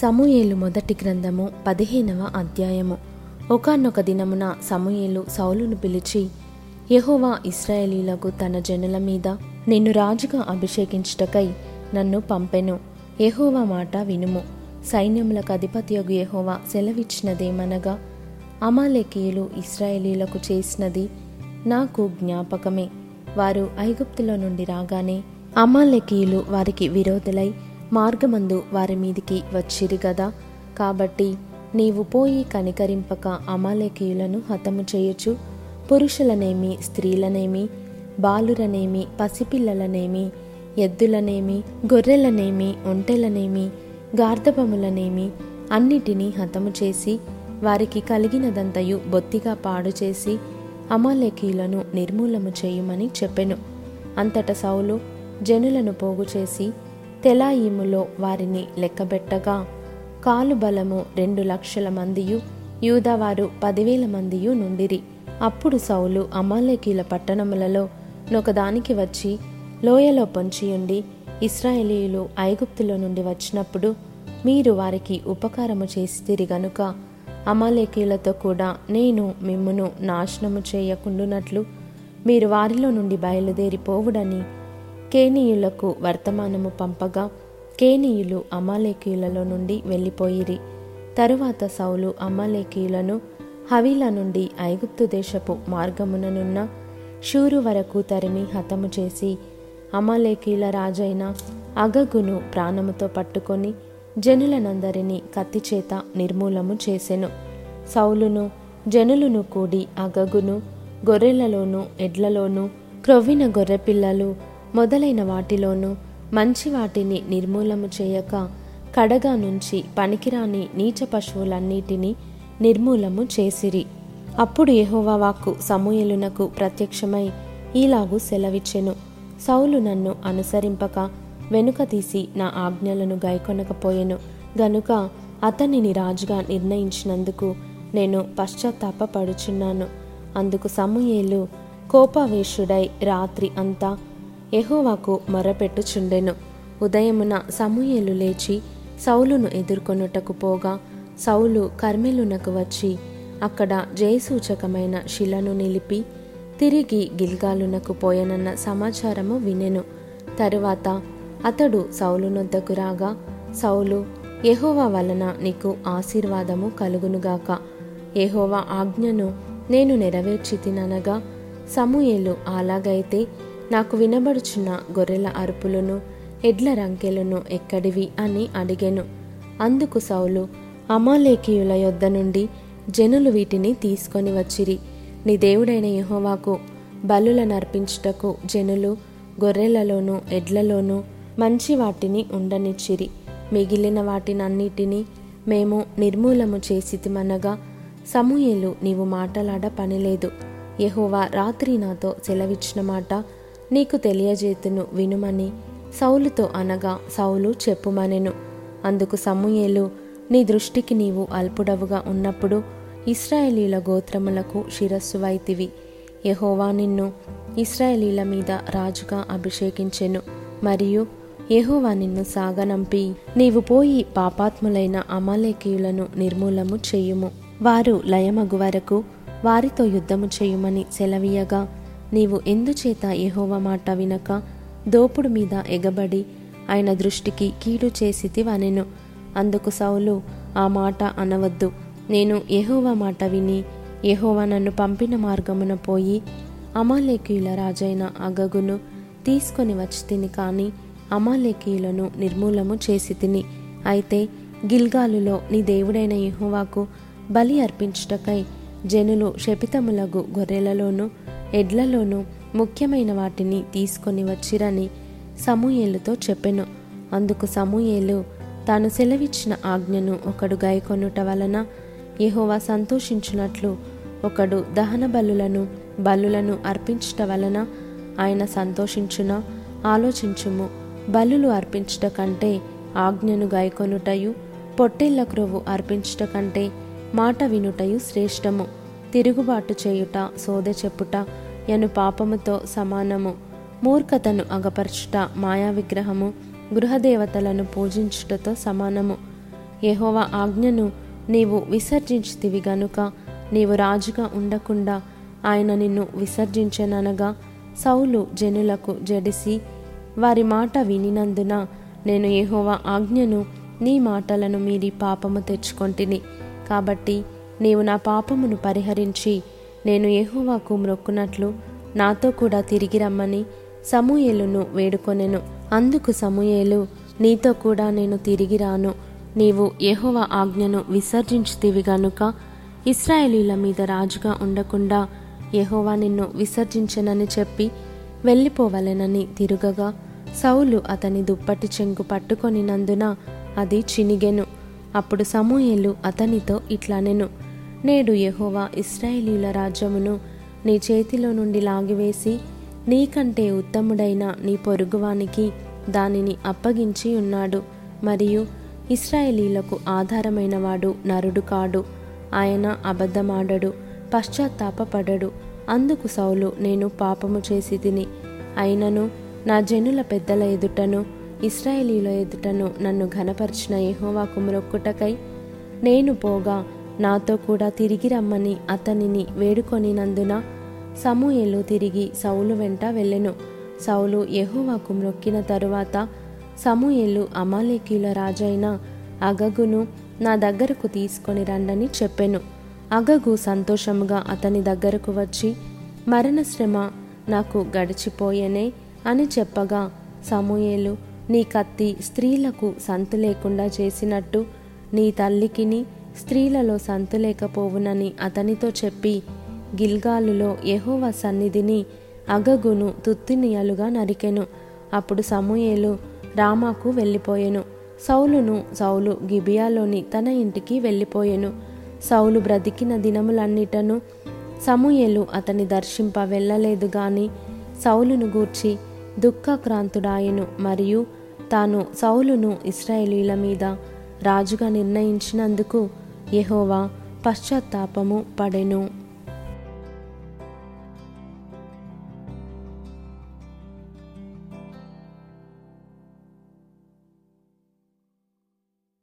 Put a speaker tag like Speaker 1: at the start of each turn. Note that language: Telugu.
Speaker 1: సమూయేలు మొదటి గ్రంథము పదిహేనవ అధ్యాయము. ఒకానొక దినమున సమూయేలు సౌలును పిలిచి యహోవా ఇస్రాయేలీలకు తన జనుల మీద నిన్ను రాజుగా అభిషేకించుటకై నన్ను పంపెను. యహోవా మాట వినుము. సైన్యములకు అధిపతియగు యహోవా సెలవిచ్చినదేమనగా అమాలేకీయులు ఇస్రాయేలీలకు చేసినది నాకు జ్ఞాపకమే. వారు ఐగుప్తులో నుండి రాగానే అమాలేకీయులు వారికి విరోధులై మార్గమందు వారి మీదికి వచ్చిరి గదా. కాబట్టి నీవు పోయి కనికరింపక అమాలేకీయులను హతము చేయొచ్చు. పురుషులనేమి స్త్రీలనేమి బాలురనేమి పసిపిల్లలనేమి ఎద్దులనేమి గొర్రెలనేమి ఒంటెలనేమి గార్ధపములనేమి అన్నిటినీ హతము చేసి వారికి కలిగినదంతయు బొత్తిగా పాడు చేసి అమాలేకీయులను నిర్మూలము చేయమని చెప్పెను. అంతట సౌలు జనులను పోగు చేసి తెలాయిములో వారిని లెక్కబెట్టగా కాలు బలము రెండు లక్షల మందియు యూదావారు పదివేల మందియు నుండిరి. అప్పుడు సౌలు అమాలేకీల పట్టణములలో నొకదానికి వచ్చి లోయలో పొంచియుండి ఇస్రాయేలీయులు ఐగుప్తులో నుండి వచ్చినప్పుడు మీరు వారికి ఉపకారము చేసితిరి గనుక అమాలేకీలతో కూడా నేను మిమ్మును నాశనము చేయకుండునట్లు మీరు వారిలో నుండి బయలుదేరి పోవుడని కేనీయులకు వర్తమానము పంపగా కేనీయులు అమాలేకీయులలో నుండి వెళ్ళిపోయిరి. తరువాత సౌలు అమాలేకీయులను హవీలా నుండి ఐగుప్తు దేశపు మార్గముననున్న షూరు వరకు తరిమి హతము చేసి అమాలేకీయుల రాజైన అగగును ప్రాణముతో పట్టుకొని జనులనందరినీ కత్తిచేత నిర్మూలము చేసెను. సౌలును జనులును కూడి అగగును గొర్రెలలోను ఎడ్లలోనూ క్రొవ్విన గొర్రెపిల్లలు మొదలైన వాటిలోనూ మంచి వాటిని నిర్మూలము చేయక కడగా నుంచి పనికిరాని నీచ పశువులన్నిటినీ నిర్మూలము చేసిరి. అప్పుడు యెహోవా వాక్కు ప్రత్యక్షమై ఈలాగు సెలవిచ్చెను. సౌలు నన్ను అనుసరింపక వెనుక తీసి నా ఆజ్ఞలను గైకొనకపోయెను. గనుక అతనిని రాజుగా నిర్ణయించినందుకు నేను పశ్చాత్తాపడుచున్నాను అందుకు సమూయేలు కోపావేశుడై రాత్రి అంతా ఎహోవాకు మొరపెట్టుచుండెను. ఉదయమున సమూయేలు లేచి సౌలును ఎదుర్కొనుటకు పోగా సౌలు కర్మెలునకు వచ్చి అక్కడ జయసూచకమైన శిలను నిలిపి తిరిగి గిల్గాలునకు పోయనన్న సమాచారము వినెను. తరువాత అతడు సౌలునొద్దకు రాగా సౌలు ఎహోవా వలన నీకు ఆశీర్వాదము కలుగునుగాక ఎహోవా ఆజ్ఞను నేను నెరవేర్చితిననగా సమూయేలు అలాగైతే నాకు వినబడుచున్న గొర్రెల అరుపులను ఎడ్ల రంకెలను ఎక్కడివి అని అడిగెను. అందుకు సౌలు అమాలేకీయుల యొద్ద నుండి జనులు వీటిని తీసుకొని వచ్చిరి. నీ దేవుడైన యెహోవాకు బలుల నర్పించుటకు జనులు గొర్రెలలోనూ ఎడ్లలోనూ మంచి వాటిని ఉండనిచ్చిరి. మిగిలిన వాటినన్నిటినీ మేము నిర్మూలము చేసితిమనగా సమూహలు నీవు మాటలాడ పనిలేదు. యహోవా రాత్రి నాతో సెలవిచ్చిన మాట నీకు తెలియజేతును వినుమని. సౌలుతో అనగా సౌలు చెప్పుమనెను. అందుకు సమూయేలు నీ దృష్టికి నీవు అల్పుడవుగా ఉన్నప్పుడు ఇస్రాయేలీల గోత్రములకు శిరస్సు వైతివి. యహోవా నిన్ను ఇస్రాయేలీల మీద రాజుగా అభిషేకించెను. మరియు యహోవా నిన్ను సాగనంపి. నీవు పోయి పాపాత్ములైన అమాలేకీయులను నిర్మూలము చేయుము. వారు లయమగు వరకు వారితో యుద్ధము చేయుమని సెలవీయగా నీవు ఎందుచేత ఎహోవ మాట వినక? దోపుడు మీద ఎగబడి ఆయన దృష్టికి కీడు చేసితివనెను అందుకు సౌలు ఆ మాట అనవద్దు. నేను యెహోవా మాట విని యహోవా నన్ను పంపిన మార్గమున పోయి అమాలేకీయుల రాజైన అగగును తీసుకొని వచ్చి తిని కాని అమాలేకీయులను నిర్మూలము చేసి తిని అయితే గిల్గాలులో నీ దేవుడైన యహోవాకు బలి అర్పించుటకై జనులు శపితములగు గొర్రెలలోనూ ఎడ్లలోనూ ముఖ్యమైన వాటిని తీసుకొని వచ్చిరని సమూయేలుతో చెప్పెను. అందుకు సమూయేలు తాను సెలవిచ్చిన ఆజ్ఞను ఒకడు గాయకొనుట వలన యహోవా సంతోషించినట్లు ఒకడు దహన బలులను బలులను అర్పించుట వలన ఆయన సంతోషించున? ఆలోచించుము. బలులు అర్పించుట కంటే ఆజ్ఞను గాయకొనుటయు పొట్టేళ్ళ క్రొవ్వు అర్పించుట కంటే మాట వినుటయు శ్రేష్టము. తిరుగుబాటు చేయుట సోదె చెప్పుట యను పాపముతో సమానము. మూర్ఖతను అగపరచుట మాయా విగ్రహము గృహదేవతలను పూజించుటతో సమానము. యహోవ ఆజ్ఞను నీవు విసర్జించితివి గనుక నీవు రాజుగా ఉండకుండా ఆయన నిన్ను విసర్జించెననగా సౌలు జనులకు జడిసి వారి మాట వినినందున నేను యహోవ ఆజ్ఞను నీ మాటలను మీరి పాపము తెచ్చుకొంటిని. కాబట్టి నీవు నా పాపమును పరిహరించి నేను ఎహోవాకు మ్రొక్కునట్లు నాతో కూడా తిరిగి రమ్మని సమూయేలును వేడుకొనెను. అందుకు సమూయేలు నీతో కూడా నేను తిరిగి రాను. నీవు యెహోవా ఆజ్ఞను విసర్జించితివి గనుక ఇస్రాయేలీల మీద రాజుగా ఉండకుండా ఎహోవా నిన్ను విసర్జించనని చెప్పి వెళ్ళిపోవలెనని తిరుగగా సౌలు అతని దుప్పటి చెంగు పట్టుకొనినందున అది చినిగెను. అప్పుడు సమూయేలు అతనితో ఇట్లనెను. నేడు యహోవా ఇస్రాయేలీల రాజ్యమును నీ చేతిలో నుండి లాగివేసి నీకంటే ఉత్తముడైన నీ పొరుగువానికి దానిని అప్పగించి ఉన్నాడు. మరియు ఇస్రాయేలీలకు ఆధారమైన వాడు నరుడు కాడు. ఆయన అబద్ధమాడడు పశ్చాత్తాపడడు అందుకు సౌలు నేను పాపము చేసి తిని అయినను నా జనుల పెద్దల ఎదుటను ఇస్రాయేలీల ఎదుటను నన్ను ఘనపరిచిన యహోవాకు మొక్కుటకై నేను పోగా నాతో కూడా తిరిగి రమ్మని అతనిని వేడుకొనినందున సమూయేలు తిరిగి సౌలు వెంట వెళ్ళెను. సౌలు యహోవాకు మ్రొక్కిన తరువాత సమూయేలు అమాలేకీల రాజైన అగగును నా దగ్గరకు తీసుకొని రండని చెప్పెను. అగగు సంతోషముగా అతని దగ్గరకు వచ్చి మరణశ్రమ నాకు గడిచిపోయేనే అని చెప్పగా సమూయేలు నీ కత్తి స్త్రీలకు సంతు లేకుండా చేసినట్టు నీ తల్లికిని స్త్రీలలో సంతు లేకపోవునని అతనితో చెప్పి గిల్గాలులో యహోవ సన్నిధిని అగగును తుత్తినియలుగా నరికెను. అప్పుడు సమూయేలు రామాకు వెళ్ళిపోయెను. సౌలును సౌలు గిబియాలోని తన ఇంటికి వెళ్ళిపోయెను. సౌలు బ్రతికిన దినములన్నిటను సమూయేలు అతని దర్శింప వెళ్ళలేదు గాని సౌలును గూర్చి దుఃఖక్రాంతుడాయెను. మరియు తాను సౌలును ఇస్రాయేలీల మీద రాజుగా నిర్ణయించినందుకు యహోవా పశ్చాత్తాపము పడెను.